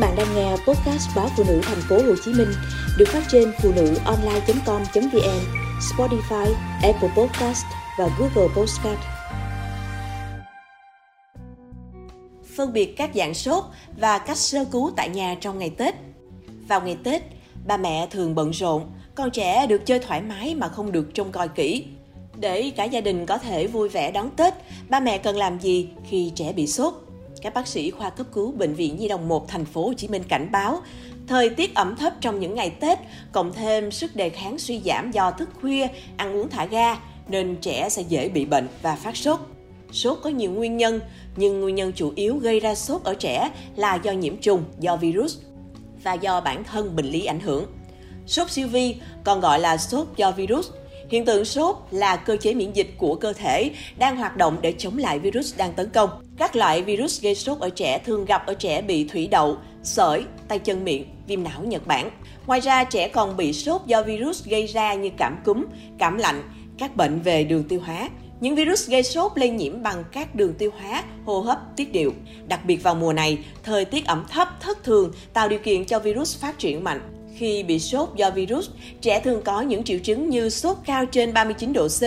bạn đang nghe podcast báo phụ nữ thành phố Hồ Chí Minh được phát trên phụ nữ online.com.vn, Spotify, Apple Podcast và Google Podcast. Phân biệt các dạng sốt và cách sơ cứu tại nhà trong ngày Tết. Vào ngày Tết, ba mẹ thường bận rộn, con trẻ được chơi thoải mái mà không được trông coi kỹ. Để cả gia đình có thể vui vẻ đón Tết, ba mẹ cần làm gì khi trẻ bị sốt? Các bác sĩ khoa cấp cứu bệnh viện Nhi đồng 1 thành phố Hồ Chí Minh cảnh báo, thời tiết ẩm thấp trong những ngày Tết cộng thêm sức đề kháng suy giảm do thức khuya, ăn uống thả ga nên trẻ sẽ dễ bị bệnh và phát sốt. Sốt có nhiều nguyên nhân, nhưng nguyên nhân chủ yếu gây ra sốt ở trẻ là do nhiễm trùng, do virus và do bản thân bệnh lý ảnh hưởng. Sốt siêu vi còn gọi là sốt do virus Hiện tượng sốt là cơ chế miễn dịch của cơ thể đang hoạt động để chống lại virus đang tấn công. Các loại virus gây sốt ở trẻ thường gặp ở trẻ bị thủy đậu, sởi, tay chân miệng, viêm não Nhật Bản. Ngoài ra, trẻ còn bị sốt do virus gây ra như cảm cúm, cảm lạnh, các bệnh về đường tiêu hóa. Những virus gây sốt lây nhiễm bằng các đường tiêu hóa, hô hấp, tiết điệu. Đặc biệt vào mùa này, thời tiết ẩm thấp thất thường tạo điều kiện cho virus phát triển mạnh. Khi bị sốt do virus, trẻ thường có những triệu chứng như sốt cao trên 39 độ C,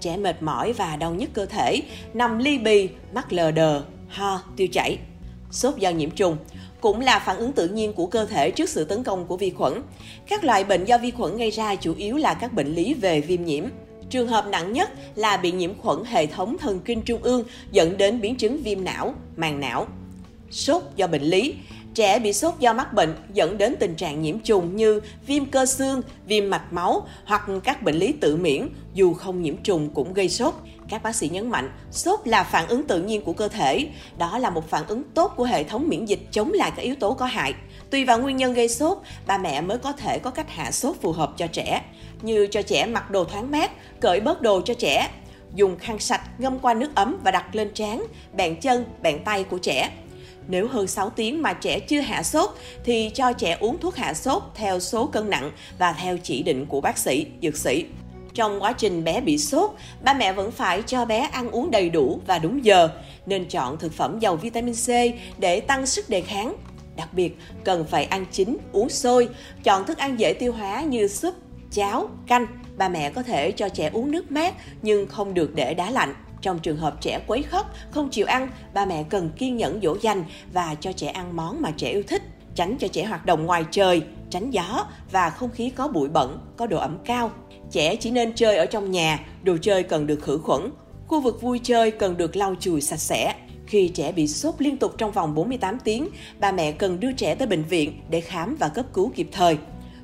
trẻ mệt mỏi và đau nhức cơ thể, nằm ly bì, mắt lờ đờ, ho, tiêu chảy. Sốt do nhiễm trùng cũng là phản ứng tự nhiên của cơ thể trước sự tấn công của vi khuẩn. Các loại bệnh do vi khuẩn gây ra chủ yếu là các bệnh lý về viêm nhiễm. Trường hợp nặng nhất là bị nhiễm khuẩn hệ thống thần kinh trung ương dẫn đến biến chứng viêm não, màng não. Sốt do bệnh lý Trẻ bị sốt do mắc bệnh dẫn đến tình trạng nhiễm trùng như viêm cơ xương, viêm mạch máu hoặc các bệnh lý tự miễn dù không nhiễm trùng cũng gây sốt. Các bác sĩ nhấn mạnh, sốt là phản ứng tự nhiên của cơ thể. Đó là một phản ứng tốt của hệ thống miễn dịch chống lại các yếu tố có hại. Tùy vào nguyên nhân gây sốt, bà mẹ mới có thể có cách hạ sốt phù hợp cho trẻ, như cho trẻ mặc đồ thoáng mát, cởi bớt đồ cho trẻ, dùng khăn sạch ngâm qua nước ấm và đặt lên trán, bàn chân, bàn tay của trẻ nếu hơn 6 tiếng mà trẻ chưa hạ sốt thì cho trẻ uống thuốc hạ sốt theo số cân nặng và theo chỉ định của bác sĩ, dược sĩ. Trong quá trình bé bị sốt, ba mẹ vẫn phải cho bé ăn uống đầy đủ và đúng giờ, nên chọn thực phẩm giàu vitamin C để tăng sức đề kháng. Đặc biệt, cần phải ăn chín, uống sôi, chọn thức ăn dễ tiêu hóa như súp, cháo, canh. Ba mẹ có thể cho trẻ uống nước mát nhưng không được để đá lạnh. Trong trường hợp trẻ quấy khóc, không chịu ăn, ba mẹ cần kiên nhẫn dỗ dành và cho trẻ ăn món mà trẻ yêu thích, tránh cho trẻ hoạt động ngoài trời, tránh gió và không khí có bụi bẩn, có độ ẩm cao. Trẻ chỉ nên chơi ở trong nhà, đồ chơi cần được khử khuẩn. Khu vực vui chơi cần được lau chùi sạch sẽ. Khi trẻ bị sốt liên tục trong vòng 48 tiếng, ba mẹ cần đưa trẻ tới bệnh viện để khám và cấp cứu kịp thời.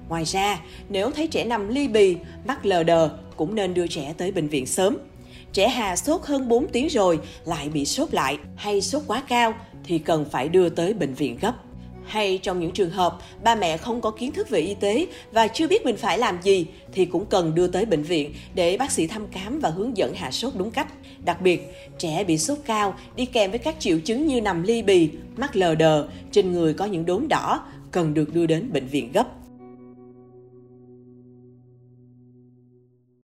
Ngoài ra, nếu thấy trẻ nằm ly bì, mắt lờ đờ, cũng nên đưa trẻ tới bệnh viện sớm. Trẻ hà sốt hơn 4 tiếng rồi lại bị sốt lại hay sốt quá cao thì cần phải đưa tới bệnh viện gấp. Hay trong những trường hợp ba mẹ không có kiến thức về y tế và chưa biết mình phải làm gì thì cũng cần đưa tới bệnh viện để bác sĩ thăm khám và hướng dẫn hạ sốt đúng cách. Đặc biệt, trẻ bị sốt cao đi kèm với các triệu chứng như nằm ly bì, mắt lờ đờ, trên người có những đốm đỏ, cần được đưa đến bệnh viện gấp.